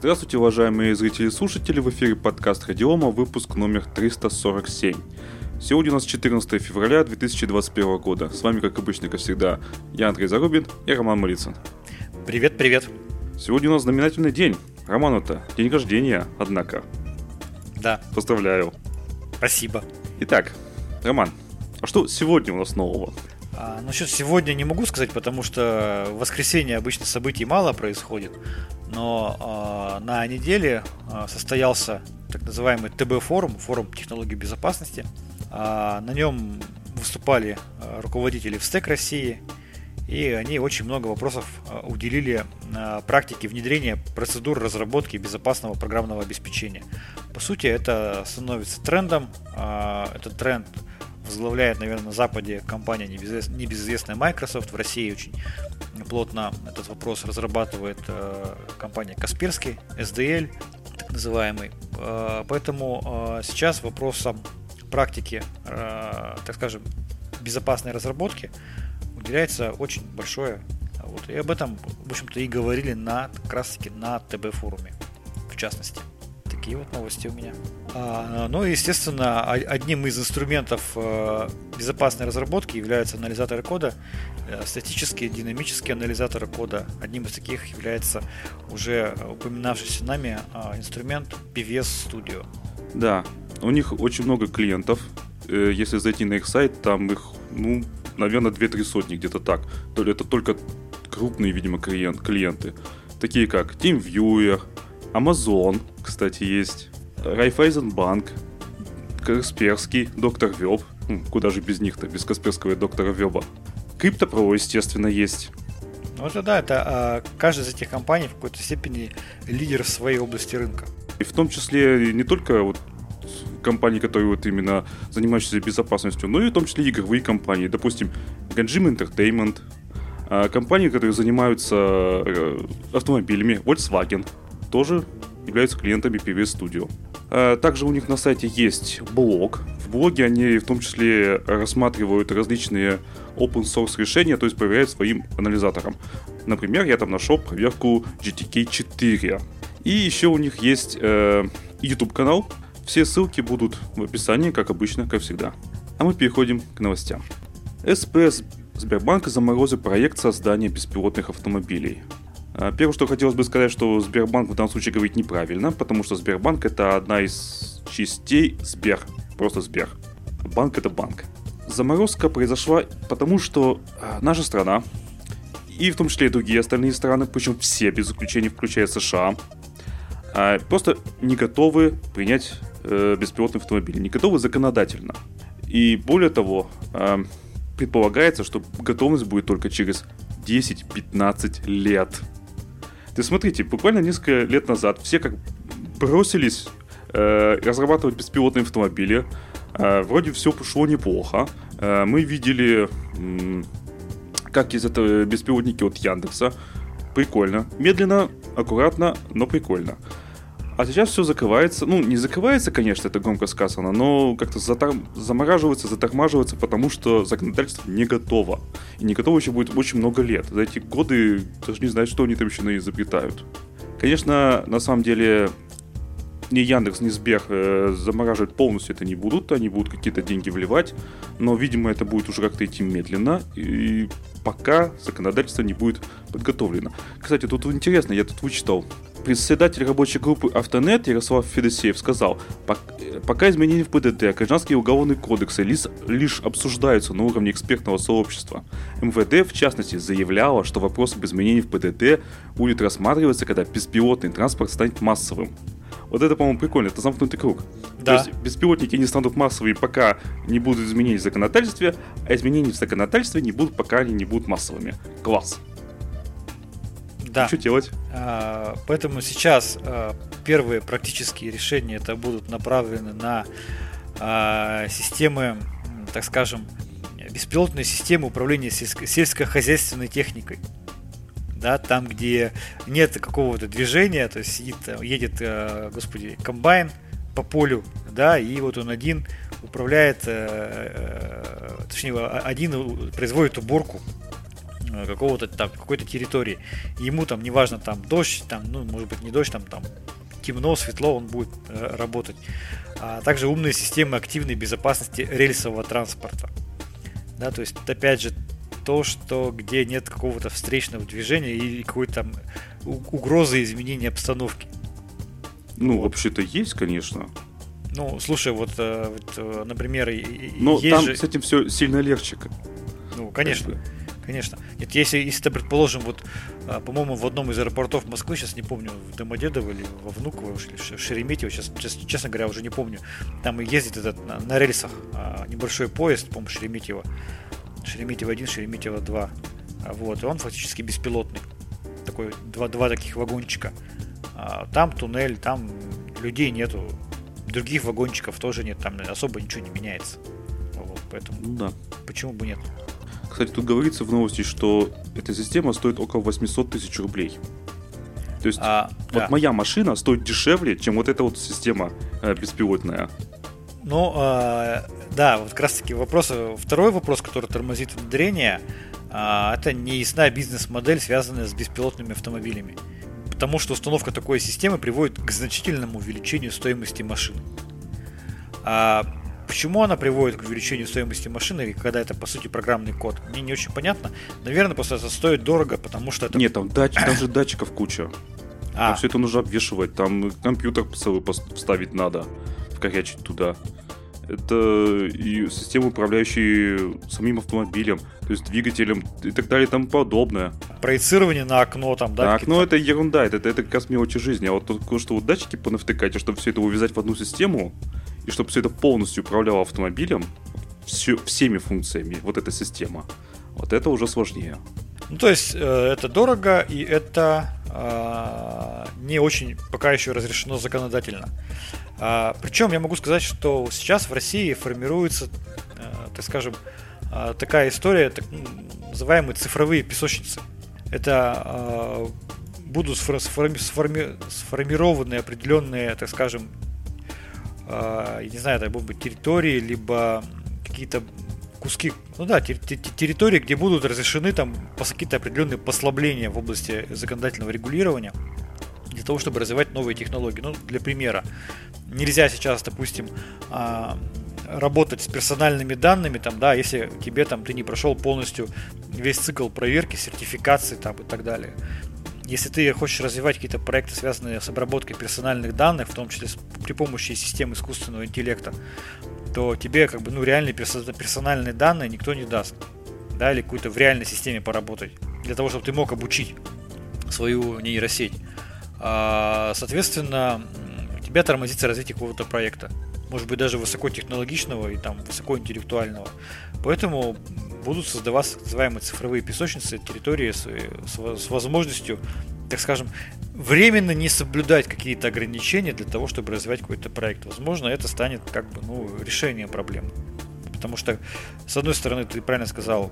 Здравствуйте, уважаемые зрители и слушатели, в эфире подкаст Радиома, выпуск номер 347. Сегодня у нас 14 февраля 2021 года. С вами, как обычно, как всегда, я Андрей Зарубин и Роман Малицын. Привет, привет. Сегодня у нас знаменательный день. Роман, это день рождения, однако. Да. Поздравляю. Спасибо. Итак, Роман, а что сегодня у нас нового? А, насчет сегодня не могу сказать, потому что в воскресенье обычно событий мало происходит, но а, на неделе а, состоялся так называемый ТБ-форум, форум технологий безопасности. А, на нем выступали а, руководители в СТЭК России, и они очень много вопросов а, уделили а, практике внедрения процедур разработки безопасного программного обеспечения. По сути, это становится трендом. Этот тренд возглавляет, наверное, на Западе компания небезызвестная Microsoft. В России очень плотно этот вопрос разрабатывает э, компания Касперский, SDL, так называемый. Э, поэтому э, сейчас вопросом практики, так скажем, безопасной разработки уделяется очень большое. Вот. И об этом, в общем-то, и говорили на, как раз таки на ТБ-форуме, в частности. Такие вот новости у меня. А, ну и, естественно, одним из инструментов э, безопасной разработки является анализатор кода, э, статические, динамические анализаторы кода. Одним из таких является уже упоминавшийся нами а, инструмент PVS Studio. Да, у них очень много клиентов. Э, если зайти на их сайт, там их, ну, наверное, 2-3 сотни, где-то так. Это только крупные, видимо, клиент, клиенты. Такие как TeamViewer, Amazon, кстати, есть, Райфайзенбанк, Касперский, Доктор Веб. Куда же без них-то, без Касперского и Доктора Веба. Криптопро, естественно, есть. Ну это да, это а, каждая из этих компаний в какой-то степени лидер в своей области рынка. И в том числе не только вот компании, которые вот именно занимающиеся безопасностью, но и в том числе игровые компании. Допустим, Ganjim Entertainment, а, компании, которые занимаются э, автомобилями, Volkswagen, тоже являются клиентами PVS Studio. А, также у них на сайте есть блог. В блоге они в том числе рассматривают различные open source решения, то есть проверяют своим анализатором. Например, я там нашел проверку GTK 4. И еще у них есть э, YouTube канал. Все ссылки будут в описании, как обычно, как всегда. А мы переходим к новостям. СПС Сбербанк заморозил проект создания беспилотных автомобилей. А, первое, что хотелось бы сказать, что Сбербанк в данном случае говорит неправильно, потому что Сбербанк это одна из частей Сбер. Просто Сбер. Банк это банк. Заморозка произошла потому, что а, наша страна, и в том числе и другие остальные страны, причем все без исключения, включая США, а, просто не готовы принять э, беспилотные автомобили, не готовы законодательно. И более того, предполагается, что готовность будет только через 10-15 лет. Ты смотрите, буквально несколько лет назад все как бросились э, разрабатывать беспилотные автомобили. Э, вроде все шло неплохо. Э, мы видели, э, как из этого беспилотники от Яндекса. Прикольно. Медленно, аккуратно, но прикольно. А сейчас все закрывается. Ну, не закрывается, конечно, это громко сказано, но как-то затор... замораживается, затормаживается, потому что законодательство не готово. И не готово еще будет очень много лет. За эти годы даже не знаю, что они там еще изобретают. Конечно, на самом деле ни Яндекс, ни Сбер э, замораживать полностью это не будут, они будут какие-то деньги вливать, но, видимо, это будет уже как-то идти медленно, и пока законодательство не будет подготовлено. Кстати, тут интересно, я тут вычитал, Председатель рабочей группы Автонет Ярослав Федосеев сказал, пока изменения в ПДД, гражданские уголовные кодексы лишь, лишь обсуждаются на уровне экспертного сообщества. МВД, в частности, заявляло, что вопрос об изменении в ПДД будет рассматриваться, когда беспилотный транспорт станет массовым. Вот это, по-моему, прикольно, это замкнутый круг. Да. То есть беспилотники не станут массовыми, пока не будут изменений в законодательстве, а изменения в законодательстве не будут, пока они не будут массовыми. Класс. Да. Что делать? А, поэтому сейчас а, первые практические решения это будут направлены на а, системы, так скажем, беспилотные системы управления сельско- сельскохозяйственной техникой. Да, там, где нет какого-то движения, то есть сидит, едет, господи, комбайн по полю, да, и вот он один управляет, точнее, один производит уборку э, какого-то там какой-то территории. ему там неважно там дождь, там, ну, может быть, не дождь, там, там темно, светло, он будет э, работать. А также умные системы активной безопасности рельсового транспорта. Да, то есть, опять же, то, что где нет какого-то встречного движения и какой-то там угрозы изменения обстановки. Ну, вот. вообще-то есть, конечно. Ну, слушай, вот, э, вот э, например, Но там же... с этим все сильно легче. Ну, конечно. Конечно. Нет, если, если ты, предположим, вот, а, по-моему, в одном из аэропортов Москвы, сейчас не помню, в Домодедово или во Внуково, или в Шереметьево, сейчас, честно говоря, уже не помню, там ездит этот на, на рельсах а, небольшой поезд, по-моему, Шереметьево. Шереметьево 1, Шереметьево 2. А, вот, и он фактически беспилотный. Такой, два, два таких вагончика. Там туннель, там людей нету, других вагончиков тоже нет, там особо ничего не меняется. Вот, поэтому ну, да. почему бы нет? Кстати, тут говорится в новости, что эта система стоит около 800 тысяч рублей. То есть а, вот да. моя машина стоит дешевле, чем вот эта вот система э, беспилотная. Ну, э, да, вот как раз таки вопрос, второй вопрос, который тормозит внедрение, э, это неясная бизнес-модель, связанная с беспилотными автомобилями потому что установка такой системы приводит к значительному увеличению стоимости машины. А почему она приводит к увеличению стоимости машины, когда это по сути программный код? Мне не очень понятно. Наверное, просто это стоит дорого, потому что это... Нет, там, дач... там же датчиков куча. А. Там все это нужно обвешивать, там компьютер целый вставить надо, вкорячить туда это и системы, управляющие самим автомобилем, то есть двигателем и так далее и тому подобное. Проецирование на окно там, да? На окно это ерунда, это, это, это как раз мелочи жизни. А вот то, что вот датчики понавтыкать, чтобы все это увязать в одну систему, и чтобы все это полностью управляло автомобилем, все, всеми функциями, вот эта система, вот это уже сложнее. Ну, то есть э, это дорого, и это э, не очень пока еще разрешено законодательно. А, причем я могу сказать, что сейчас в России формируется, а, так скажем, а, такая история, так называемые цифровые песочницы. Это а, будут сформи, сформи, сформированы определенные, так скажем, а, я не знаю, это будут территории, либо какие-то куски, ну да, территории, где будут разрешены там какие-то определенные послабления в области законодательного регулирования для того, чтобы развивать новые технологии. Ну, для примера, нельзя сейчас, допустим, а, работать с персональными данными, там, да, если тебе там ты не прошел полностью весь цикл проверки, сертификации там и так далее. Если ты хочешь развивать какие-то проекты, связанные с обработкой персональных данных, в том числе при помощи систем искусственного интеллекта, то тебе как бы ну реальные персональные данные никто не даст, да, или какую-то в реальной системе поработать для того, чтобы ты мог обучить свою нейросеть. А, соответственно, тебя тормозится развитие какого-то проекта. Может быть, даже высокотехнологичного и там высокоинтеллектуального. Поэтому будут создаваться так называемые цифровые песочницы, территории с, с, с возможностью, так скажем, временно не соблюдать какие-то ограничения для того, чтобы развивать какой-то проект. Возможно, это станет как бы ну, решением проблемы. Потому что, с одной стороны, ты правильно сказал,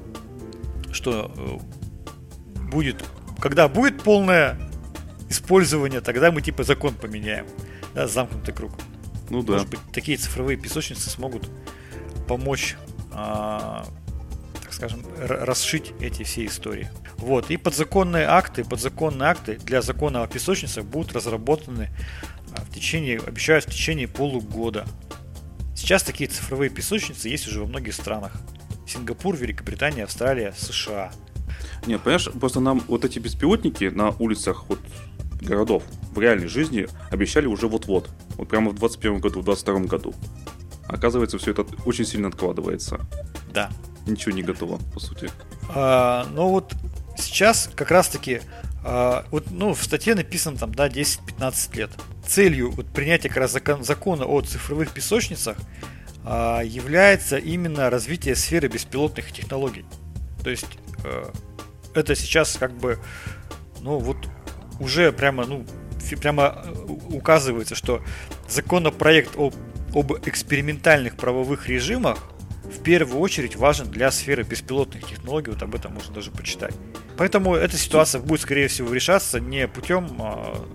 что э, будет, когда будет полное использование, тогда мы типа закон поменяем да, замкнутый круг. Ну да. Может быть, такие цифровые песочницы смогут помочь, так скажем, расшить эти все истории. Вот. И подзаконные акты, подзаконные акты для закона о песочницах будут разработаны а, в течение, обещают в течение полугода. Сейчас такие цифровые песочницы есть уже во многих странах. Сингапур, Великобритания, Австралия, США. Нет, понимаешь, просто нам вот эти беспилотники на улицах вот городов в реальной жизни обещали уже вот-вот. Вот прямо в 21 году, в 22 году. Оказывается, все это очень сильно откладывается. Да. Ничего не готово, по сути. А, ну вот сейчас как раз-таки а, вот, ну, в статье написано там, да, 10-15 лет. Целью вот, принятия как раз закон, закона о цифровых песочницах а, является именно развитие сферы беспилотных технологий. То есть а, это сейчас как бы, ну вот уже прямо, ну, прямо э, указывается, что законопроект об, об экспериментальных правовых режимах в первую очередь важен для сферы беспилотных технологий, вот об этом можно даже почитать. Поэтому эта ситуация будет, скорее всего, решаться не путем а,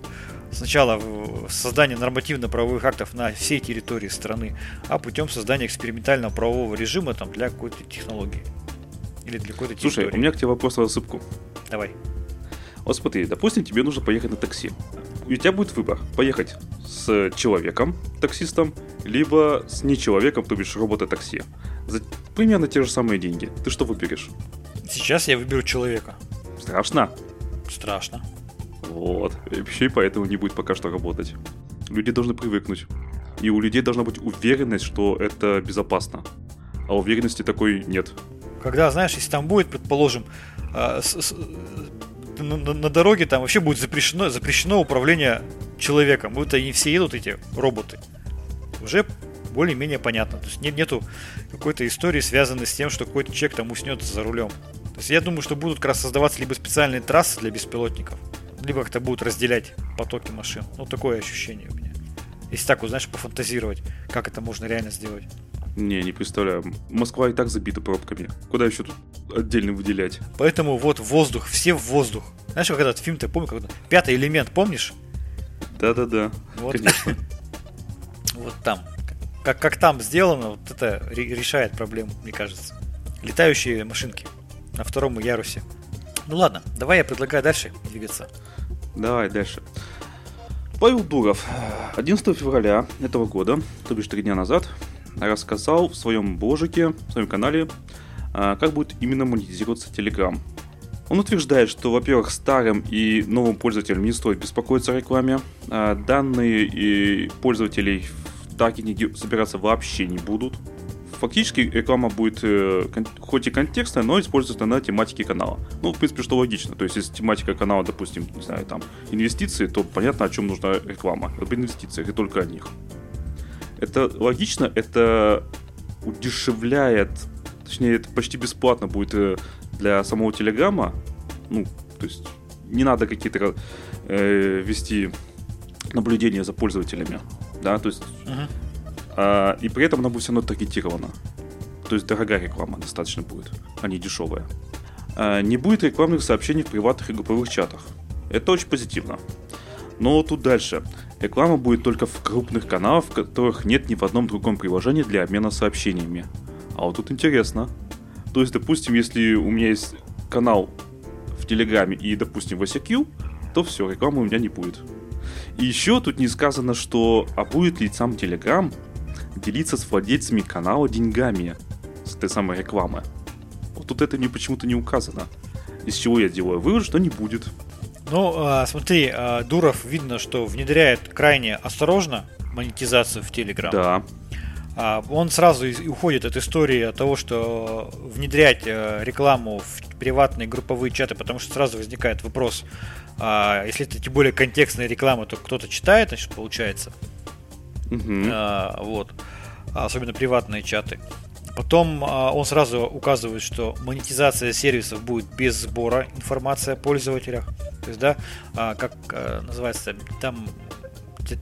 сначала создания нормативно-правовых актов на всей территории страны, а путем создания экспериментального правового режима там, для какой-то технологии. Или для какой-то Слушай, территории. у меня к тебе вопрос на засыпку. Давай. Вот смотри, допустим, тебе нужно поехать на такси. И у тебя будет выбор. Поехать с человеком, таксистом, либо с нечеловеком, то бишь робота-такси. За примерно те же самые деньги. Ты что выберешь? Сейчас я выберу человека. Страшно? Страшно. Вот. Еще и поэтому не будет пока что работать. Люди должны привыкнуть. И у людей должна быть уверенность, что это безопасно. А уверенности такой нет. Когда, знаешь, если там будет, предположим, а, с- с- на, на- дороге там вообще будет запрещено, запрещено управление человеком. Будут они все едут, эти роботы. Уже более-менее понятно. То есть нет, нету какой-то истории, связанной с тем, что какой-то человек там уснет за рулем. То есть я думаю, что будут как раз создаваться либо специальные трассы для беспилотников, либо как-то будут разделять потоки машин. Ну, такое ощущение у меня. Если так вот, знаешь, пофантазировать, как это можно реально сделать. Не, не представляю. Москва и так забита пробками. Куда еще тут отдельно выделять? Поэтому вот воздух, все в воздух. Знаешь, как этот фильм, ты помнишь, как? Пятый элемент, помнишь? Да-да-да. Вот, Конечно. вот там. Как, как там сделано, вот это ре- решает проблему, мне кажется. Летающие машинки на втором ярусе. Ну ладно, давай я предлагаю дальше двигаться. Давай дальше. Павел Дуров 11 февраля этого года, то бишь три дня назад, рассказал в своем бложике, в своем канале, а, как будет именно монетизироваться Telegram. Он утверждает, что, во-первых, старым и новым пользователям не стоит беспокоиться о рекламе. а, Данные и пользователей в таргетинге собираться вообще не будут. Фактически реклама будет э, хоть и контекстная, но используется на тематике канала. Ну, в принципе, что логично. То есть, если тематика канала, допустим, не знаю, там, инвестиции, то понятно, о чем нужна реклама. Об инвестициях и только о них. Это логично, это удешевляет, точнее, это почти бесплатно будет э, для самого Телеграма. Ну, то есть, не надо какие-то э, вести наблюдения за пользователями. Да, то есть Мгм. а, и при этом она будет все равно таргетирована. То есть дорогая реклама достаточно будет, а не дешевая. А, не будет рекламных сообщений в приватных и групповых чатах. Это очень позитивно. Но тут дальше. Реклама будет только в крупных каналах, в которых нет ни в одном другом приложении для обмена сообщениями. А вот тут интересно. То есть, допустим, если у меня есть канал в Телеграме и, допустим, в ICQ, то все, рекламы у меня не будет. И еще тут не сказано, что а будет ли сам Telegram делиться с владельцами канала деньгами с этой самой рекламы. Вот тут это мне почему-то не указано. Из чего я делаю вывод, что не будет. Ну, а, смотри, а, Дуров видно, что внедряет крайне осторожно монетизацию в Telegram. Да. А, Он сразу уходит от истории от того, что внедрять рекламу в приватные групповые чаты, потому что сразу возникает вопрос, если это тем более контекстная реклама, то кто-то читает, значит, получается. А, вот. Особенно приватные чаты. Потом а, он сразу указывает, что монетизация сервисов будет без сбора информации о пользователях. То есть, да, а, как а, называется, там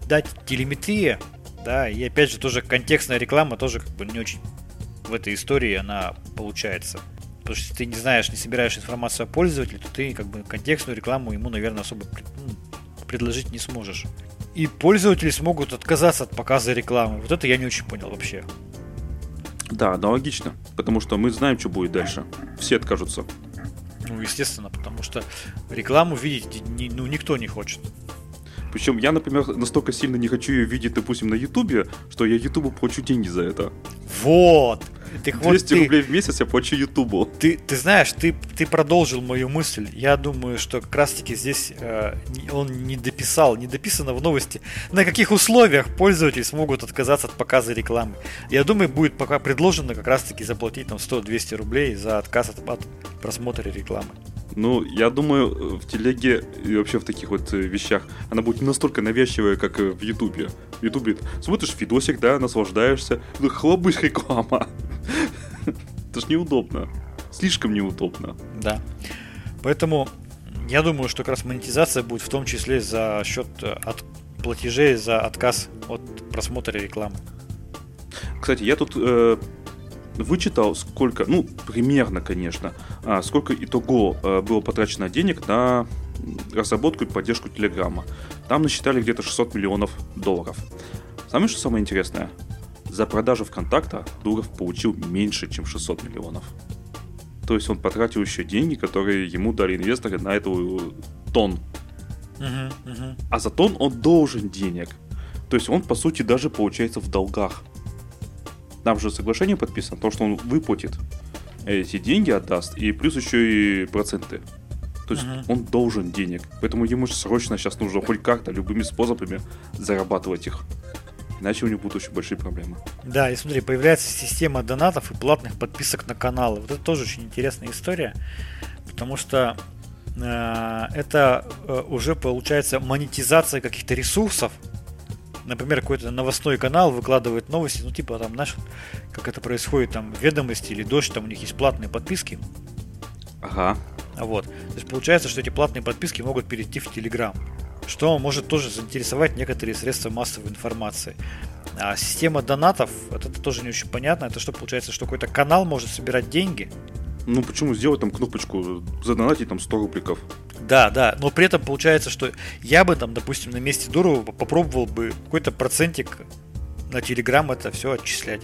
дать телеметрия, да, и опять же тоже контекстная реклама тоже как бы не очень в этой истории она получается. Потому что если ты не знаешь, не собираешь информацию о пользователе, то ты как бы контекстную рекламу ему, наверное, особо ну, предложить не сможешь. И пользователи смогут отказаться от показа рекламы. Вот это я не очень понял вообще. Да, аналогично. Потому что мы знаем, что будет дальше. Все откажутся. Ну, естественно, потому что рекламу видеть ну, никто не хочет. Причем я, например, настолько сильно не хочу ее видеть, допустим, на Ютубе, что я Ютубу плачу деньги за это. Вот! Вот 200 ты, рублей в месяц я плачу Ютубу. ты, ты знаешь, ты, ты продолжил мою мысль. Я думаю, что как раз таки здесь э, он не дописал, не дописано в новости, на каких условиях пользователи смогут отказаться от показа рекламы. Я думаю, будет пока предложено как раз таки заплатить там 100-200 рублей за отказ от, от просмотра рекламы. Ну, я думаю, в телеге и вообще в таких вот э, вещах она будет не настолько навязчивая, как э, в Ютубе. В Ютубе смотришь видосик, да, наслаждаешься, тут хлобысь реклама. Это ж неудобно. Слишком неудобно. Да. Поэтому я думаю, что как раз монетизация будет в том числе за счет э, от платежей за отказ от просмотра рекламы. Кстати, я тут э, вычитал, сколько, ну, примерно, конечно, а, сколько итого э, было потрачено денег на разработку и поддержку Телеграма. Там насчитали где-то 600 миллионов долларов. Самое что самое интересное, за продажу ВКонтакта Дуров получил меньше, чем 600 миллионов. то есть он потратил еще деньги, которые ему дали инвесторы на эту тон. А за тон он должен денег. То есть он, по сути, даже получается в долгах. Там же соглашение подписано, то, что он выплатит эти деньги, отдаст, и плюс еще и проценты. То есть Мгм. он должен денег. Поэтому ему срочно сейчас нужно хоть как-то, любыми способами зарабатывать их. Иначе у него будут очень большие проблемы. Да, и смотри, появляется система донатов и платных подписок на каналы. Вот это тоже очень интересная история, потому что э, это э, уже получается монетизация каких-то ресурсов. Например, какой-то новостной канал выкладывает новости, ну типа там, знаешь, как это происходит, там ведомости или дождь, там у них есть платные подписки. Ага. А Вот. То есть получается, что эти платные подписки могут перейти в Telegram, что может тоже заинтересовать некоторые средства массовой информации. А система донатов, вот это тоже не очень понятно. Это что получается, что какой-то канал может собирать деньги? Ну почему сделать там кнопочку задонатить там 100 рубликов? Да, да, но при этом получается, что я бы там, допустим, на месте Дурова попробовал бы какой-то процентик на Telegram это все отчислять.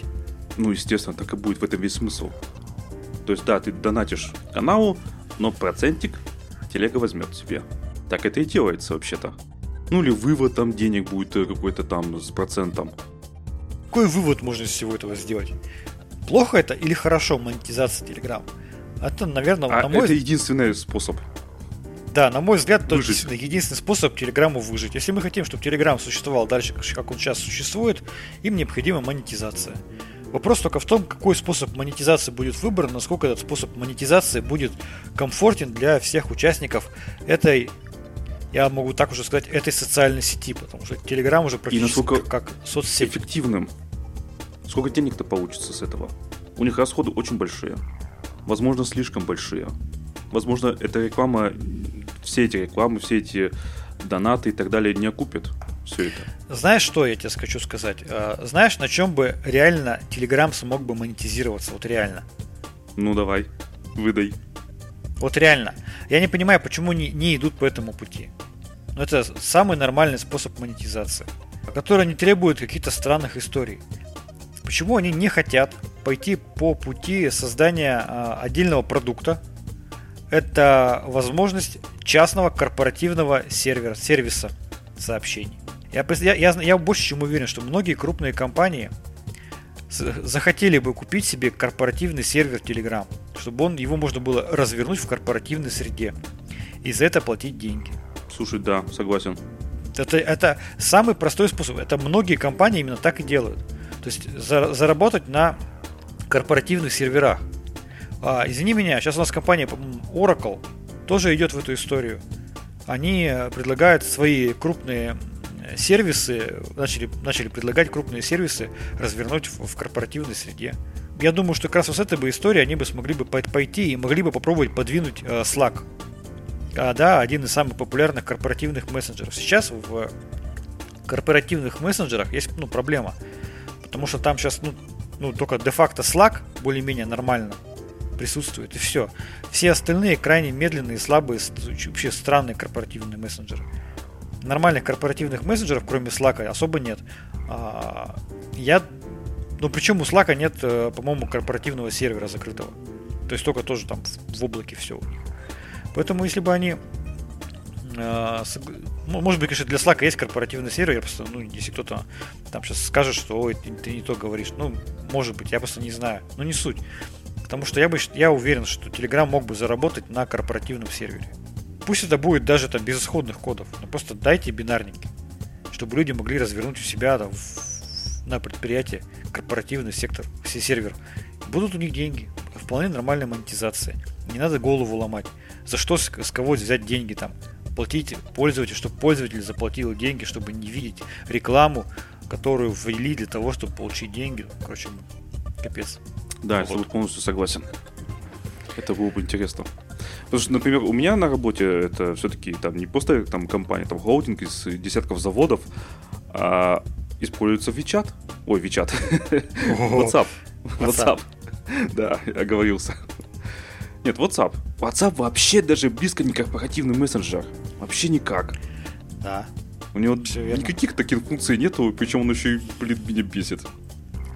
Ну, естественно, так и будет в этом весь смысл. То есть, да, ты донатишь каналу, но процентик телега возьмет себе. Так это и делается вообще-то. Ну или вывод там денег будет э, какой-то там с процентом. Какой вывод можно из всего этого сделать? Плохо это или хорошо монетизация Telegram? Это, наверное, А на мой это единственный способ. Да, на мой взгляд, это действительно единственный способ Телеграму выжить. Если мы хотим, чтобы Телеграм существовал дальше, как он сейчас существует, им необходима монетизация. Вопрос только в том, какой способ монетизации будет выбран, насколько этот способ монетизации будет комфортен для всех участников этой, я могу так уже сказать, этой социальной сети, потому что Телеграм уже практически насколько как соцсеть. Эффективным. Сколько денег-то получится с этого? У них расходы очень большие. Возможно, слишком большие. Возможно, эта реклама, все эти рекламы, все эти донаты и так далее не окупят все это. Знаешь, что я тебе хочу сказать? А, Знаешь, на чем бы реально Телеграм смог бы монетизироваться? Вот реально. Ну давай, выдай. Вот реально. Я не понимаю, почему не, не идут по этому пути. Но это самый нормальный способ монетизации, который не требует каких-то странных историй. Почему они не хотят пойти по пути создания а, отдельного продукта? Это возможность частного корпоративного сервера, сервиса сообщений. Я, я, я, я больше чем уверен, что многие крупные компании захотели бы купить себе корпоративный сервер Telegram, чтобы он, его можно было развернуть в корпоративной среде и за это платить деньги. Слушай, да, согласен. Это, это самый простой способ. Это многие компании именно так и делают. То есть за- заработать на корпоративных серверах. А, извини меня, сейчас у нас компания Oracle тоже идет в эту историю. Они э, предлагают свои крупные сервисы, начали, начали предлагать крупные сервисы развернуть в, в корпоративной среде. Я думаю, что как раз вот с этой бы историей они бы смогли бы пой- пойти и могли бы попробовать подвинуть э, Slack. А, да, один из самых популярных корпоративных мессенджеров. Сейчас в корпоративных мессенджерах есть ну, проблема. Потому что там сейчас ну, ну, только де-факто Slack более-менее нормально присутствует, и все. Все остальные крайне медленные, слабые, вообще странные корпоративные мессенджеры. Нормальных корпоративных мессенджеров, кроме Slack, особо нет. А, я... Ну, причем у Slack нет, э, по-моему, корпоративного сервера закрытого. То есть только тоже там в, облаке все у них. Поэтому, если бы они э, ну, может быть, конечно, для Slack есть корпоративный сервер, я просто, ну, если кто-то там сейчас скажет, что, ой, ты, ты не то говоришь, ну, может быть, я просто не знаю, но не суть. Потому что я, бы, я уверен, что Telegram мог бы заработать на корпоративном сервере. Пусть это будет даже там без исходных кодов, но просто дайте бинарники, чтобы люди могли развернуть у себя там, в- на предприятии корпоративный сектор, все сервер. Будут у них деньги, вполне нормальная монетизация. Не надо голову ломать. За что, с, с кого взять деньги там? Платить пользователю, чтобы пользователь заплатил деньги, чтобы не видеть рекламу, которую ввели для того, чтобы получить деньги. Короче, капец. Да, я Вот. с тобой полностью согласен. Это было бы интересно. Потому что, например, у меня на работе это все-таки там не просто там компания, там холдинг из десятков заводов, а используется WeChat. Ой, WeChat. WhatsApp. WhatsApp. Да, оговорился. Нет, WhatsApp. WhatsApp вообще даже близко не корпоративный мессенджер. Вообще никак. Да. У него никаких таких функций нету, причем он еще и, блин, меня бесит.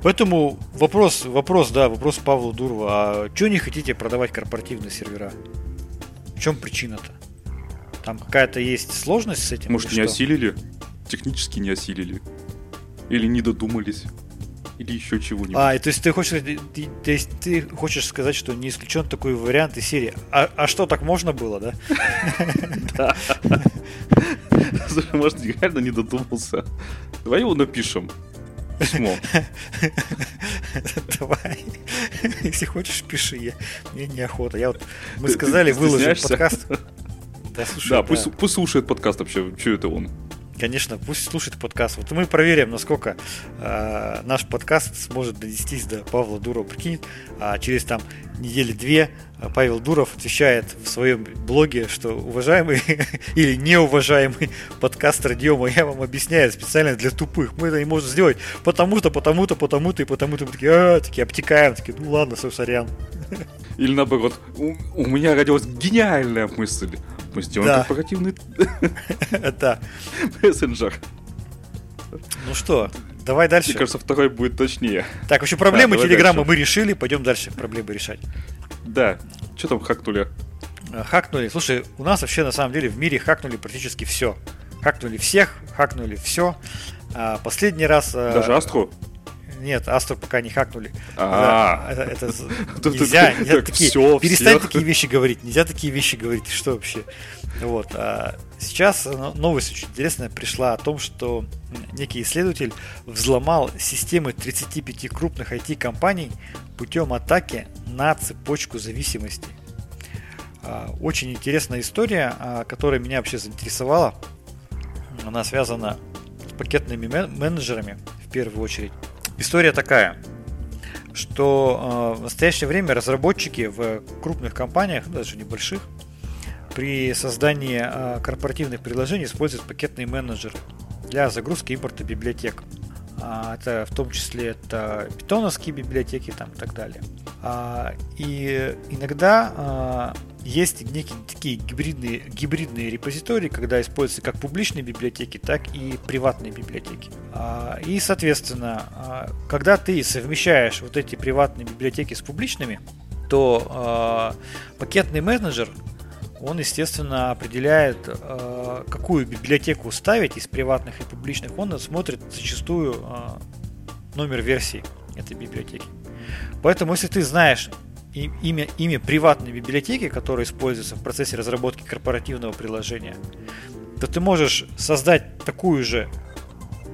Поэтому вопрос, вопрос, да, вопрос Павла Дурова. А что не хотите продавать корпоративные сервера? В чем причина-то? Там какая-то есть сложность с этим? Может, не что? осилили? Технически не осилили? Или не додумались? Или еще чего-нибудь? А, то есть ты хочешь, ты, то есть ты хочешь сказать, что не исключен такой вариант из серии. А, а что, так можно было, да? Да. Может, реально не додумался. Давай его напишем письмо. Давай. Если хочешь, пиши. Я, мне неохота. Я вот, мы сказали, выложим подкаст. Да, слушай, да, да. Пусть, пусть слушает подкаст вообще. Что это он? Конечно, пусть слушает подкаст. Вот мы проверим, насколько э, наш подкаст сможет донестись до Павла Дурова. Прикинь, а через там недели две а, Павел Дуров отвечает в своем блоге, что уважаемый или неуважаемый подкастер Диома, я вам объясняю специально для тупых. Мы это не можем сделать потому-то, потому-то, потому-то и потому-то. Мы такие, а, такие обтекаем, такие, ну ладно, сорян. Или наоборот, у, у меня родилась гениальная мысль. Мы сделаем да. корпоративный да. мессенджер. Ну что, давай дальше. Мне кажется, второй будет точнее. Так, вообще проблемы да, Телеграма мы решили, пойдем дальше проблемы решать. Да, что там хакнули? Э, хакнули. Слушай, у нас вообще на самом деле в мире хакнули практически все. Хакнули всех, хакнули все. А, последний раз... Даже Астру? Нет, Асту пока не хакнули. А, это, это нельзя, нельзя такие, перестань такие вещи говорить, нельзя такие вещи говорить, что вообще. Вот. А сейчас новость очень интересная пришла о том, что некий исследователь взломал системы 35 крупных IT-компаний путем атаки на цепочку зависимости. А, очень интересная история, а, которая меня вообще заинтересовала. Она связана с пакетными менеджерами в первую очередь. История такая, что э, в настоящее время разработчики в крупных компаниях, даже небольших, при создании э, корпоративных приложений используют пакетные менеджеры для загрузки импорта библиотек. А, это в том числе это питоновские библиотеки там, и так далее. А, и иногда а, есть некие такие гибридные, гибридные репозитории, когда используются как публичные библиотеки, так и приватные библиотеки. И, соответственно, когда ты совмещаешь вот эти приватные библиотеки с публичными, то пакетный менеджер он, естественно, определяет, какую библиотеку ставить из приватных и публичных. Он смотрит зачастую номер версии этой библиотеки. Поэтому, если ты знаешь имя, имя приватной библиотеки, которая используется в процессе разработки корпоративного приложения, то ты можешь создать такую же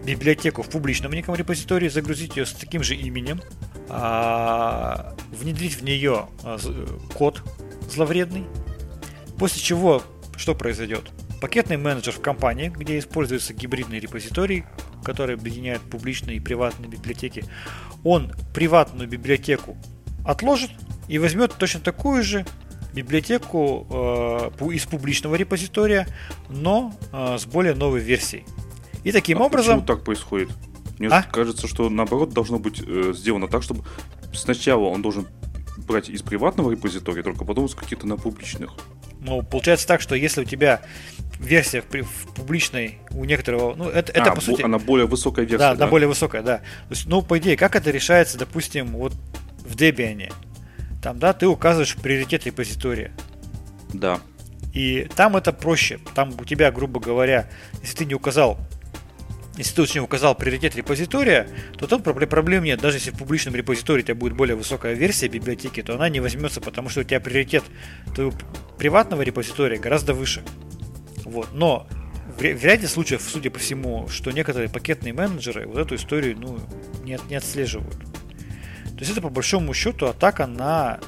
библиотеку в публичном неком репозитории, загрузить ее с таким же именем, а, внедрить в нее а, код зловредный, после чего что произойдет? Пакетный менеджер в компании, где используется гибридный репозиторий, который объединяет публичные и приватные библиотеки, он приватную библиотеку отложит и возьмет точно такую же библиотеку э, из публичного репозитория, но э, с более новой версией. И таким а образом... Почему так происходит? Мне а? кажется, что наоборот должно быть э, сделано так, чтобы сначала он должен брать из приватного репозитория, только потом с каких-то на публичных. Ну, получается так, что если у тебя версия в, в публичной у некоторого, ну это, это а, по сути, она более высокая версия. Да, да, она более высокая, да. То есть, ну по идее, как это решается, допустим, вот в Debian, там, да, ты указываешь приоритет репозитория. Да. И там это проще. Там у тебя, грубо говоря, если ты не указал если ты очень указал приоритет репозитория, то там проблем нет. Даже если в публичном репозитории у тебя будет более высокая версия библиотеки, то она не возьмется, потому что у тебя приоритет твоего приватного репозитория гораздо выше. Вот. Но в, в ряде случаев, судя по всему, что некоторые пакетные менеджеры вот эту историю ну, не, не отслеживают. То есть это по большому счету атака на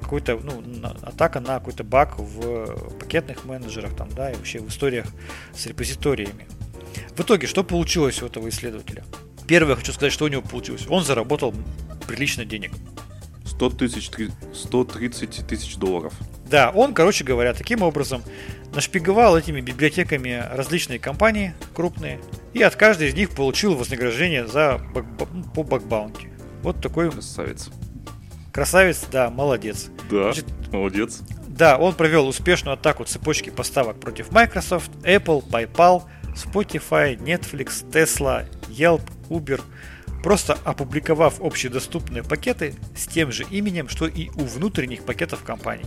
какой-то, ну, на, атака на какой-то баг в пакетных менеджерах там, да, и вообще в историях с репозиториями. В итоге, что получилось у этого исследователя? Первое, хочу сказать, что у него получилось. Он заработал прилично денег. 100 тысяч, 130 тысяч долларов. Да, он, короче говоря, таким образом нашпиговал этими библиотеками различные компании крупные, и от каждой из них получил вознаграждение за баг, по бакбаунти. Вот такой... Красавец. Красавец, да, молодец. Да, Значит, молодец. Да, он провел успешную атаку цепочки поставок против Microsoft, Apple, PayPal, Spotify, Netflix, Tesla, Yelp, Uber, просто опубликовав общедоступные пакеты с тем же именем, что и у внутренних пакетов компаний.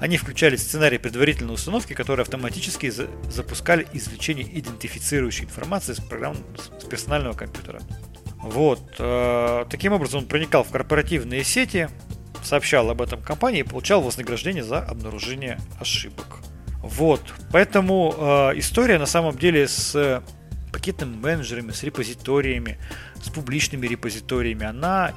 Они включали сценарий предварительной установки, которые автоматически за- запускали извлечение идентифицирующей информации с программ с персонального компьютера. Вот. Э, таким образом он проникал в корпоративные сети, сообщал об этом компании и получал вознаграждение за обнаружение ошибок. Вот. Поэтому э, история на самом деле с пакетными менеджерами, с репозиториями, с публичными репозиториями, она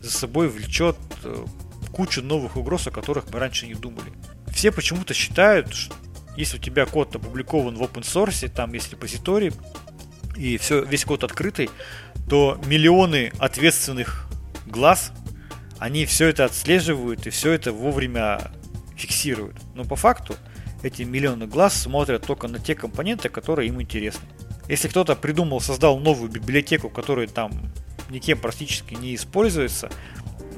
за собой влечет э, кучу новых угроз, о которых мы раньше не думали. Все почему-то считают, что если у тебя код опубликован в open source, там есть репозиторий, и все, весь код открытый, то миллионы ответственных глаз, они все это отслеживают и все это вовремя фиксируют. Но по факту эти миллионы глаз смотрят только на те компоненты, которые им интересны. Если кто-то придумал, создал новую библиотеку, которая там никем практически не используется,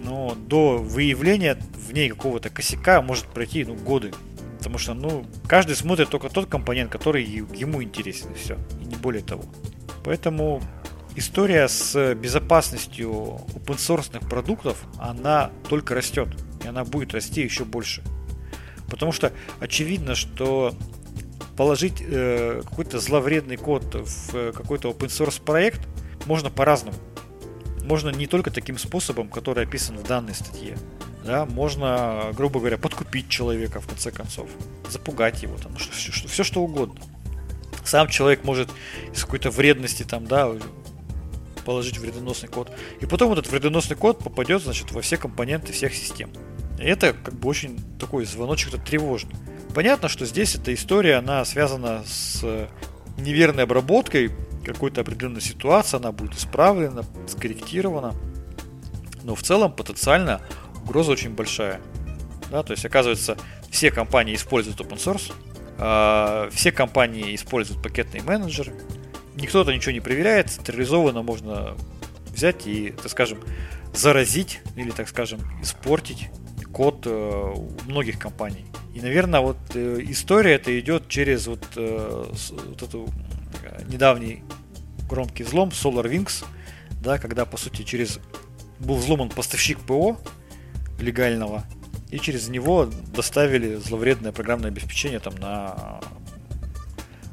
но до выявления в ней какого-то косяка может пройти ну, годы. Потому что ну, каждый смотрит только тот компонент, который ему интересен, и все. И не более того. Поэтому история с безопасностью open source продуктов, она только растет. И она будет расти еще больше. Потому что очевидно, что положить э, какой-то зловредный код в э, какой-то open source проект можно по-разному. Можно не только таким способом, который описан в данной статье. Да, можно, грубо говоря, подкупить человека в конце концов, запугать его, там, что, все, все что угодно. Сам человек может из какой-то вредности там, да, положить вредоносный код. И потом этот вредоносный код попадет, значит, во все компоненты всех систем. И это как бы очень такой звоночек-то тревожный. Понятно, что здесь эта история, она связана с неверной обработкой какой-то определенной ситуации, она будет исправлена, скорректирована. Но в целом потенциально угроза очень большая. Да, то есть, оказывается, все компании используют open source, э, все компании используют пакетные менеджеры, никто-то ничего не проверяет, централизованно можно взять и, так скажем, заразить или, так скажем, испортить код э, у многих компаний. И, наверное, вот э, история это идет через вот, э, вот эту недавний громкий взлом SolarWinds, да, когда, по сути, через был взломан поставщик ПО легального, и через него доставили зловредное программное обеспечение там на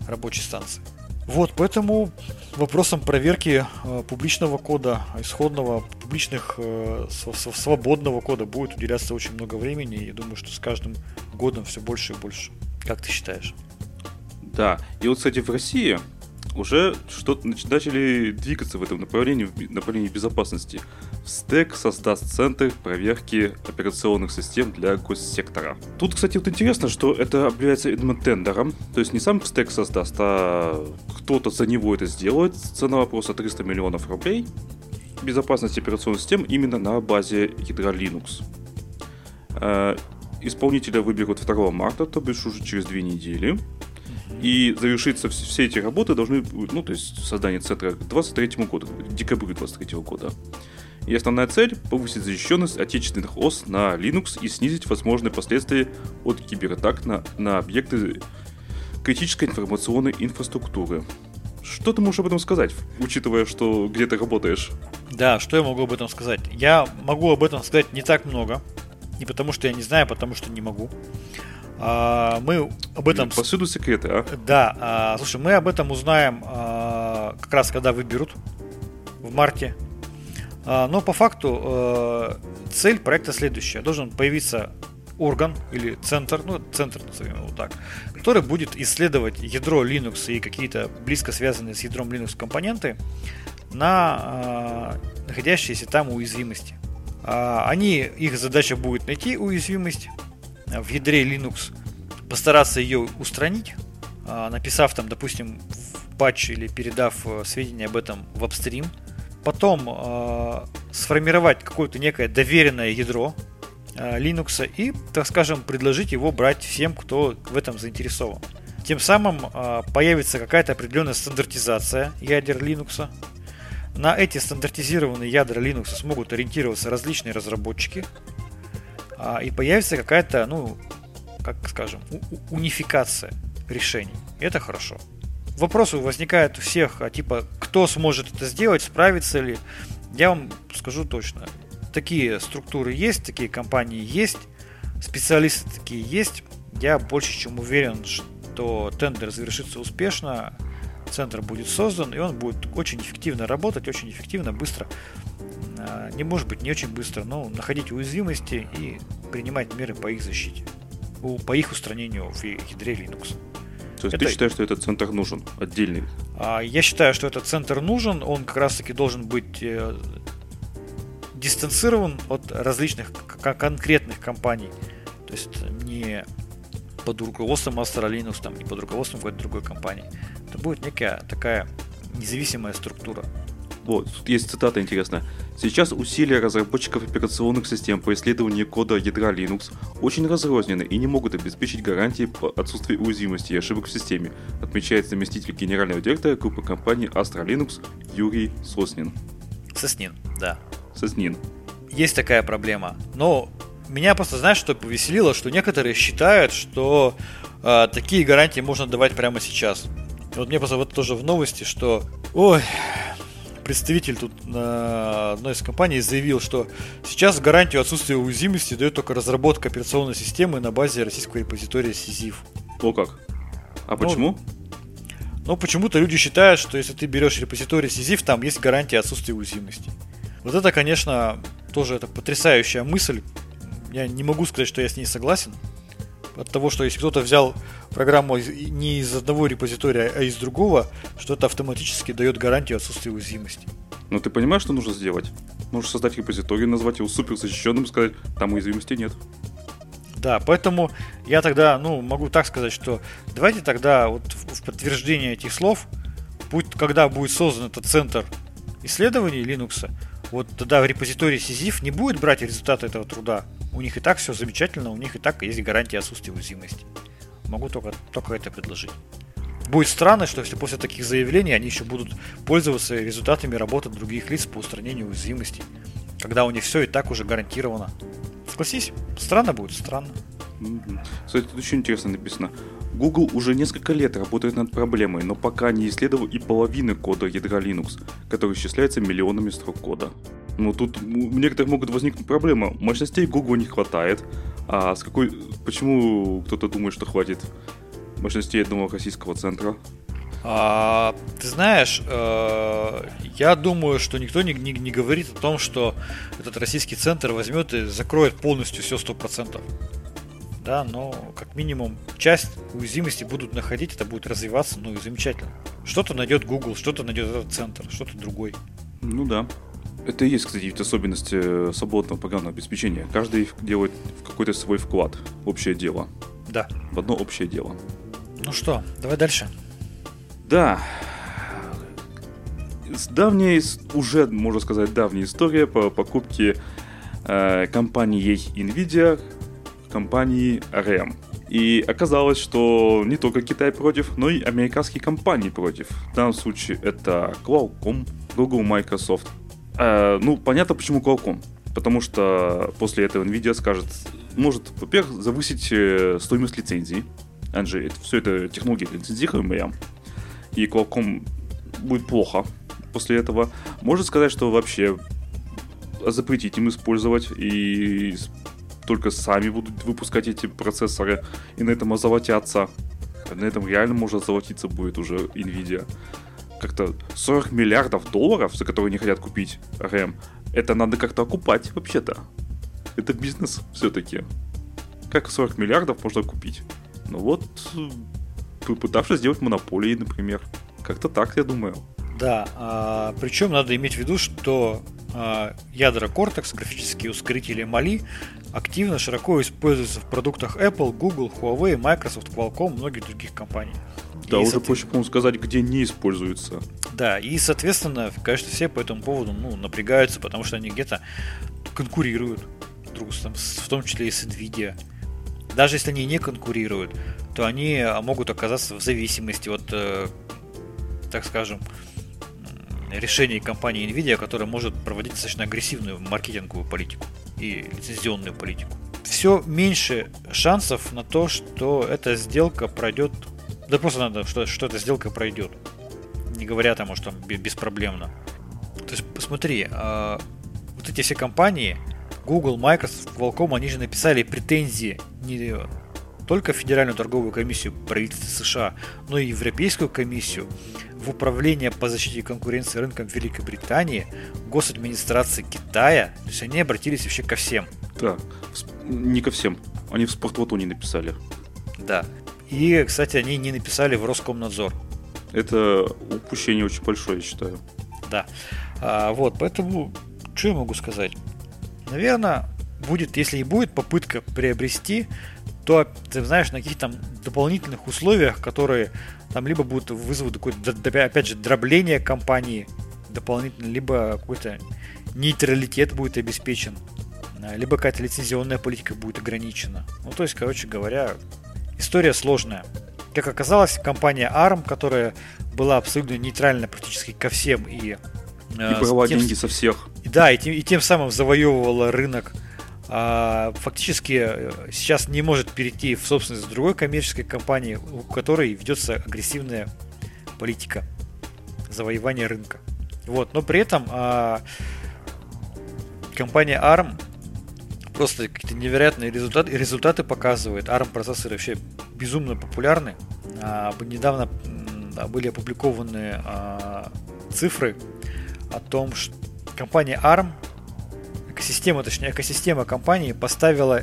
рабочей станции. Вот, поэтому вопросом проверки э, публичного кода, исходного, публичных, э, свободного кода будет уделяться очень много времени, и думаю, что с каждым годом все больше и больше. Как ты считаешь? Да, и вот, кстати, в России уже что-то начали двигаться в этом направлении, в направлении безопасности. Стек создаст центр проверки операционных систем для госсектора. Тут, кстати, вот интересно, что это объявляется тендером, то есть не сам стек создаст, а кто-то за него это сделает. Цена вопроса 300 миллионов рублей. Безопасность операционных систем именно на базе ядра Linux. Э, исполнителя выберут 2 марта, то бишь уже через две недели. И завершиться все эти работы должны, ну, то есть создание центра к 23 году, декабрю 23 года. И основная цель – повысить защищенность отечественных ОС на Linux и снизить возможные последствия от кибератак на, на объекты критической информационной инфраструктуры. Что ты можешь об этом сказать, учитывая, что где ты работаешь? Да, что я могу об этом сказать? Я могу об этом сказать не так много. Не потому что я не знаю, а потому что не могу. А, мы об этом... Повсюду секреты, а? Да. А, слушай, мы об этом узнаем а, как раз, когда выберут в марте. Но по факту цель проекта следующая. Должен появиться орган или центр, ну, центр назовем его так, который будет исследовать ядро Linux и какие-то близко связанные с ядром Linux компоненты на находящиеся там уязвимости. Они, их задача будет найти уязвимость, в ядре Linux, постараться ее устранить, а, написав там, допустим, в патч или передав э, сведения об этом в апстрим, потом э, сформировать какое-то некое доверенное ядро э, Linux и, так скажем, предложить его брать всем, кто в этом заинтересован. Тем самым э, появится какая-то определенная стандартизация ядер Linux. На эти стандартизированные ядра Linux смогут ориентироваться различные разработчики, и появится какая-то, ну, как скажем, унификация решений. Это хорошо. Вопросы возникают у всех, а типа, кто сможет это сделать, справится ли, Я вам скажу точно. Такие структуры есть, такие компании есть, специалисты такие есть. Я больше чем уверен, что тендер завершится успешно, центр будет создан, и он будет очень эффективно работать, очень эффективно, быстро. А, не может быть не очень быстро, но находить уязвимости и принимать меры по их защите, по их устранению в ядре Linux. То есть это... ты считаешь, что этот центр нужен, отдельный? А, я считаю, что этот центр нужен, он как раз-таки должен быть э, дистанцирован от различных конкретных компаний. То есть не под руководством Master Linux, там, не под руководством какой-то другой компании. Это будет некая такая независимая структура. Вот, тут есть цитата интересная. Сейчас усилия разработчиков операционных систем по исследованию кода ядра Linux очень разрознены и не могут обеспечить гарантии по отсутствию уязвимости и ошибок в системе, отмечает заместитель генерального директора группы компании Astra Linux Юрий Соснин. Соснин, да. Соснин. Есть такая проблема, но меня просто, знаешь, что повеселило, что некоторые считают, что э, такие гарантии можно давать прямо сейчас. Вот мне просто вот тоже в новости, что, ой, представитель тут на одной из компаний заявил, что сейчас гарантию отсутствия уязвимости дает только разработка операционной системы на базе российского репозитория SISIF. О как? А ну, почему? Ну, почему-то люди считают, что если ты берешь репозиторий SISIF, там есть гарантия отсутствия уязвимости. Вот это, конечно, тоже это потрясающая мысль. Я не могу сказать, что я с ней согласен. От того, что если кто-то взял программу не из одного репозитория, а из другого, что это автоматически дает гарантию отсутствия уязвимости. Но ты понимаешь, что нужно сделать? Нужно создать репозиторий, назвать его супер защищенным и сказать, там уязвимости нет. Да, поэтому я тогда, ну, могу так сказать, что давайте тогда вот в подтверждение этих слов, путь, когда будет создан этот центр исследований Linux, вот тогда в репозитории Сизиф не будет брать результаты этого труда. У них и так все замечательно, у них и так есть гарантия отсутствия уязвимости. Могу только, только это предложить. Будет странно, что если после таких заявлений они еще будут пользоваться результатами работы других лиц по устранению уязвимости, когда у них все и так уже гарантировано. Согласись, странно будет, странно. Кстати, тут очень интересно написано. Google уже несколько лет работает над проблемой, но пока не исследовал и половины кода ядра Linux, который исчисляется миллионами строк кода. Ну, тут у некоторых могут возникнуть проблемы. Мощностей Google не хватает. А с какой... Почему кто-то думает, что хватит мощностей одного российского центра? А, ты знаешь, э, я думаю, что никто не, не, не говорит о том, что этот российский центр возьмет и закроет полностью все 100%. Да, но как минимум часть уязвимости будут находить, это будет развиваться, ну и замечательно. Что-то найдет Google, что-то найдет этот центр, что-то другой. Ну да. Это и есть, кстати, особенность э, свободного программного обеспечения. Каждый делает какой-то свой вклад в общее дело. Да. В одно общее дело. Ну что, давай дальше. Да. Давняя, уже, можно сказать, давняя история по покупке э, компанией Nvidia компании ARM. И оказалось, что не только Китай против, но и американские компании против. В данном случае это Qualcomm, Google, Microsoft, Э, ну, понятно, почему Qualcomm. Потому что после этого Nvidia скажет, может, во-первых, завысить э, стоимость лицензии. Анжи, это, все это технологии лицензируемые. И Qualcomm будет плохо после этого. Может сказать, что вообще запретить им использовать и только сами будут выпускать эти процессоры и на этом озолотятся. На этом реально может озолотиться будет уже Nvidia как-то 40 миллиардов долларов, за которые не хотят купить РМ, это надо как-то окупать вообще-то. Это бизнес все-таки. Как 40 миллиардов можно купить? Ну вот, попытавшись сделать монополии, например. Как-то так, я думаю. Да, а, причем надо иметь в виду, что ядра Cortex, графические ускорители Mali, активно широко используются в продуктах Apple, Google, Huawei, Microsoft, Qualcomm, многих других компаний. Да, и, уже проще, по-моему, сказать, где не используется. Да, и, соответственно, конечно, все по этому поводу ну, напрягаются, потому что они где-то конкурируют друг с, в том числе и с Nvidia. Даже если они не конкурируют, то они а, могут оказаться в зависимости от, э, так скажем, решений компании Nvidia, которая может проводить достаточно агрессивную маркетинговую политику и лицензионную политику. Все меньше шансов на то, что эта сделка пройдет да просто надо, что, что эта сделка пройдет. Не говоря тому, что беспроблемно. То есть, посмотри, а, вот эти все компании, Google, Microsoft, Qualcomm, они же написали претензии не только в Федеральную торговую комиссию правительства США, но и Европейскую комиссию, в Управление по защите конкуренции рынком Великобритании, Госадминистрации Китая. То есть они обратились вообще ко всем. Да, не ко всем. Они в Спортлото не написали. Да. И, кстати, они не написали в Роскомнадзор. Это упущение очень большое, я считаю. Да. А, вот, поэтому, что я могу сказать? Наверное, будет, если и будет попытка приобрести, то, ты знаешь, на каких-то дополнительных условиях, которые там либо будут вызовут какое-то, опять же, дробление компании дополнительно, либо какой-то нейтралитет будет обеспечен, а, либо какая-то лицензионная политика будет ограничена. Ну, то есть, короче говоря, история сложная. Как оказалось, компания ARM, которая была абсолютно нейтральна практически ко всем и... Э, и брала тем, деньги со всех. Да, и тем, и тем самым завоевывала рынок фактически э, сейчас не может перейти в собственность другой коммерческой компании, у которой ведется агрессивная политика завоевания рынка. Вот, но при этом а, компания ARM просто какие-то невероятные результаты, результаты показывает. ARM процессоры вообще безумно популярны. А, недавно были опубликованы а, цифры о том, что компания ARM экосистема, точнее, экосистема компании поставила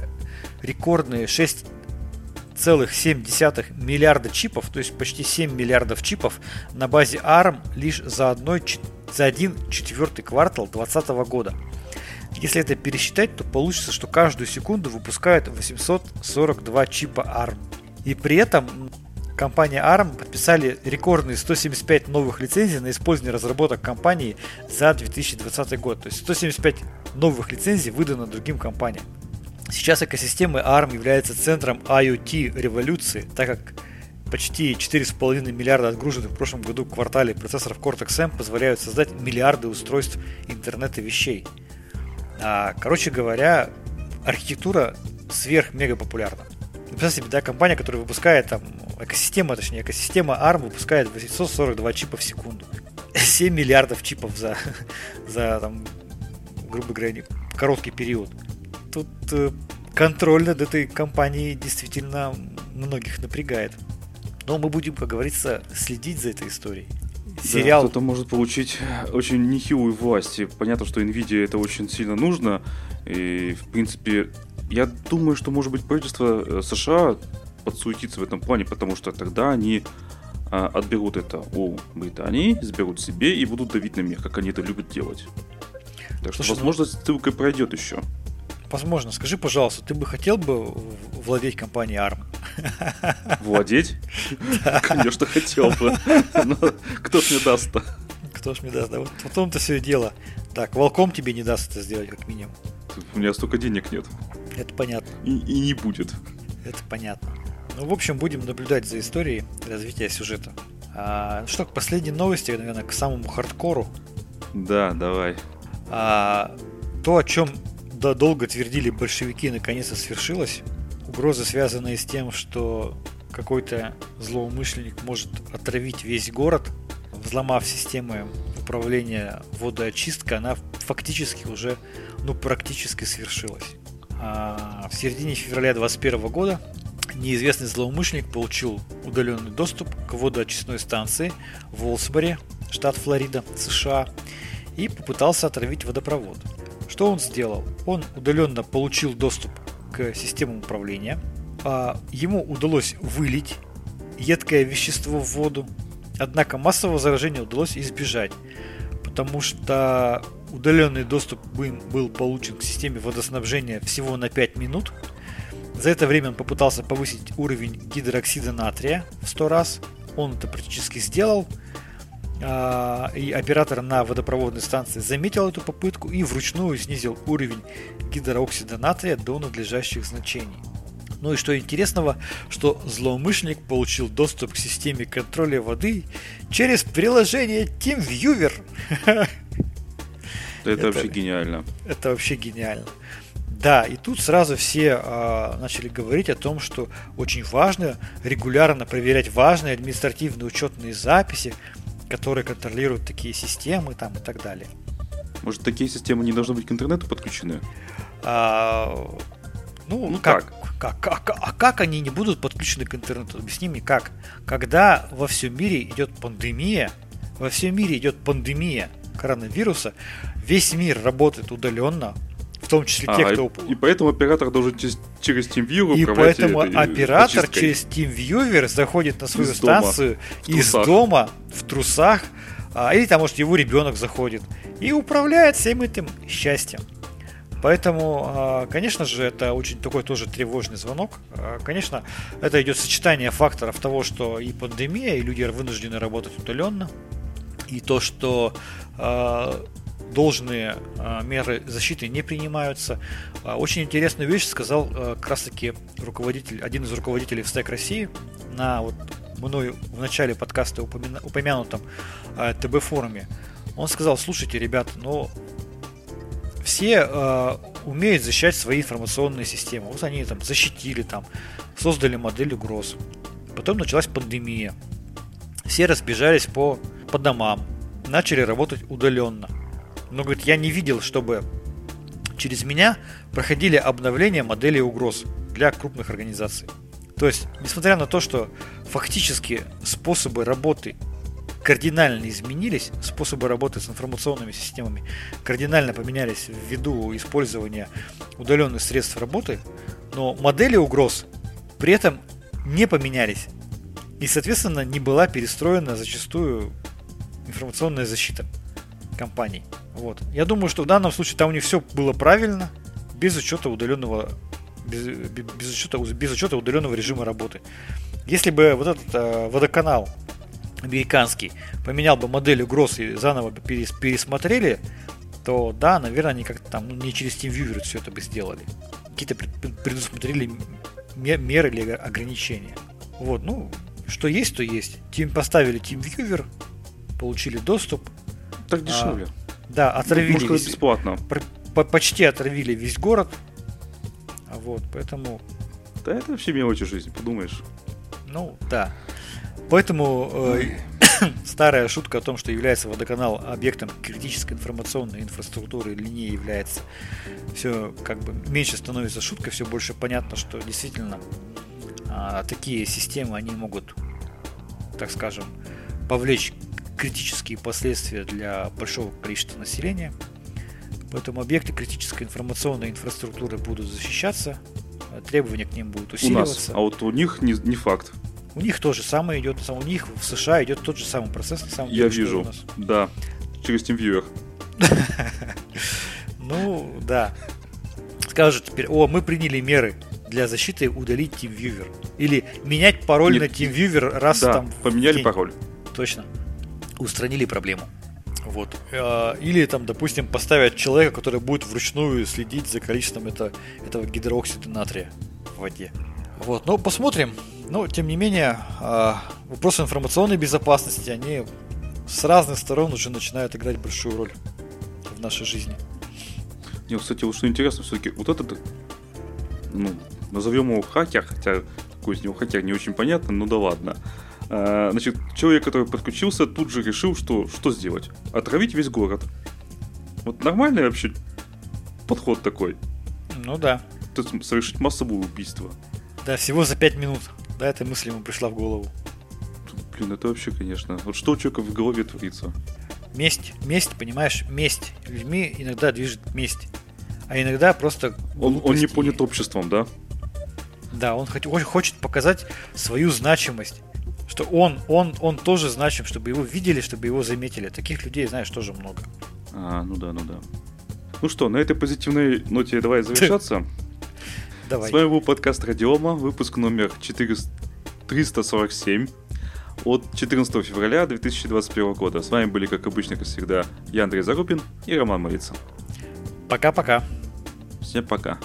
рекордные 6,7 миллиарда чипов, то есть почти 7 миллиардов чипов на базе ARM лишь за, одной, за один четвертый квартал 2020 года. Если это пересчитать, то получится, что каждую секунду выпускают 842 чипа ARM. И при этом компания ARM подписали рекордные 175 новых лицензий на использование разработок компании за 2020 год. То есть 175 новых лицензий выдано другим компаниям. Сейчас экосистема ARM является центром IoT революции, так как почти 4,5 миллиарда отгруженных в прошлом году в квартале процессоров Cortex-M позволяют создать миллиарды устройств интернета вещей. А, короче говоря, архитектура сверх-мега популярна. Представьте себе, да, компания, которая выпускает там, экосистема, точнее, экосистема ARM выпускает 842 чипа в секунду. 7 миллиардов чипов за, за там, грубо говоря, короткий период. Тут э, контроль над этой компанией действительно многих напрягает. Но мы будем, как говорится, следить за этой историей. Сериал... Да, кто-то может получить очень нехилую власть. И понятно, что Nvidia это очень сильно нужно. И, в принципе, я думаю, что, может быть, правительство э, США подсуетится в этом плане, потому что тогда они а, отберут это у Британии, сберут себе и будут давить на мир, как они это любят делать. Так что, Слушай, возможно, ну... ссылкой пройдет еще. Возможно. Скажи, пожалуйста, ты бы хотел бы владеть компанией ARM? Владеть? Конечно, хотел бы. Но кто ж мне даст-то? Кто ж мне даст? Да, вот в том-то все и дело. Так, волком тебе не даст это сделать, как минимум. У меня столько денег нет. Это понятно. И, и не будет. Это понятно. Ну, в общем, будем наблюдать за историей развития сюжета. А, ну что, к последней новости, наверное, к самому хардкору. Да, давай. А, то, о чем да, долго твердили большевики, наконец-то свершилось. Угрозы, связанные с тем, что какой-то злоумышленник может отравить весь город, взломав системы управления водоочисткой, она фактически уже, ну, практически свершилась. А в середине февраля 2021 года неизвестный злоумышленник получил удаленный доступ к водоочистной станции в Волсборе, штат Флорида, США, и попытался отравить водопровод. Что он сделал? Он удаленно получил доступ к системам управления, а ему удалось вылить едкое вещество в воду, однако массового заражения удалось избежать, потому что удаленный доступ был получен к системе водоснабжения всего на 5 минут. За это время он попытался повысить уровень гидроксида натрия в 100 раз. Он это практически сделал. А, и оператор на водопроводной станции заметил эту попытку и вручную снизил уровень гидрооксида натрия до надлежащих значений. Ну и что интересного, что злоумышленник получил доступ к системе контроля воды через приложение TeamViewer. Это, это вообще гениально. Это вообще гениально. Да, и тут сразу все э, начали говорить о том, что очень важно регулярно проверять важные административные учетные записи, которые контролируют такие системы там и так далее. Может, такие системы не должны быть к интернету подключены? А, ну, ну как, как? Как, как? А как они не будут подключены к интернету? Объясни мне, как? Когда во всем мире идет пандемия, во всем мире идет пандемия коронавируса, весь мир работает удаленно, в том числе а, те, кто... И, и поэтому оператор должен через, через TeamViewer И поэтому оператор очисткой. через TeamViewer заходит на свою из станцию дома, из дома в трусах, а, или там, может, его ребенок заходит и управляет всем этим счастьем. Поэтому, а, конечно же, это очень такой тоже тревожный звонок. А, конечно, это идет сочетание факторов того, что и пандемия, и люди вынуждены работать удаленно, и то, что должные а, меры защиты не принимаются. А, очень интересную вещь сказал а, как раз таки руководитель, один из руководителей в Stack России на вот мною в начале подкаста упомя... упомянутом ТБ форуме. Он сказал, слушайте, ребят, ну все э, умеют защищать свои информационные системы. Вот они там защитили, там, создали модель угроз. Потом началась пандемия. Все разбежались по, по домам, начали работать удаленно. Но, говорит, я не видел, чтобы через меня проходили обновления моделей угроз для крупных организаций. То есть, несмотря на то, что фактически способы работы кардинально изменились, способы работы с информационными системами кардинально поменялись ввиду использования удаленных средств работы, но модели угроз при этом не поменялись. И, соответственно, не была перестроена зачастую информационная защита компаний. Вот. Я думаю, что в данном случае там у них все было правильно, без учета удаленного без, без, учета, без учета удаленного режима работы. Если бы вот этот э, водоканал американский поменял бы модель угроз и заново перес, пересмотрели, то да, наверное, они как-то там ну, не через TeamViewer все это бы сделали. Какие-то предусмотрели меры или ограничения. Вот, ну, что есть, то есть. Team поставили TeamViewer, получили доступ. Так дешевле. А, да, отравили. Может, весь, бесплатно. почти отравили весь город. Вот, поэтому... Да это вообще мелочи жизни, подумаешь. Ну, да. Поэтому э, старая шутка о том, что является водоканал объектом критической информационной инфраструктуры или не является, все как бы меньше становится шуткой, все больше понятно, что действительно э, такие системы, они могут, так скажем, повлечь критические последствия для большого количества населения. Поэтому объекты критической информационной инфраструктуры будут защищаться, требования к ним будут усиливаться. У нас, а вот у них не, не факт. У них то же самое идет, у них в США идет тот же самый процесс, на самом деле. Я вижу, у нас. да, через TeamViewer. Ну, да. Скажут теперь, о, мы приняли меры для защиты удалить TeamViewer. Или менять пароль Нет, на TeamViewer раз да, там... поменяли пароль. Точно устранили проблему. Вот. А, или там, допустим, поставят человека, который будет вручную следить за количеством это, этого гидроксида натрия в воде. Вот, ну посмотрим. Но, тем не менее, а, вопросы информационной безопасности, они с разных сторон уже начинают играть большую роль в нашей жизни. Не, кстати, вот что интересно, все-таки вот этот, ну, назовем его хакер, хотя какой из него хакер не очень понятно, ну да ладно. А, значит, человек, который подключился, тут же решил, что что сделать? Отравить весь город. Вот нормальный вообще подход такой. Ну да. То есть совершить массовое убийство. Да, всего за пять минут. Да, эта мысль ему пришла в голову. Блин, это вообще, конечно. Вот что у человека в голове творится? Месть. Месть, понимаешь? Месть. Людьми иногда движет месть. А иногда просто... Он, он не понят обществом, да? Да, он хочет показать свою значимость что он, он, он тоже значим, чтобы его видели, чтобы его заметили. Таких людей, знаешь, тоже много. А, ну да, ну да. Ну что, на этой позитивной ноте давай завершаться. Давай. С вами был подкаст Радиома, выпуск номер 347 от 14 февраля 2021 года. С вами были, как обычно, как всегда, я Андрей Зарубин и Роман Малица. Пока-пока. Всем пока.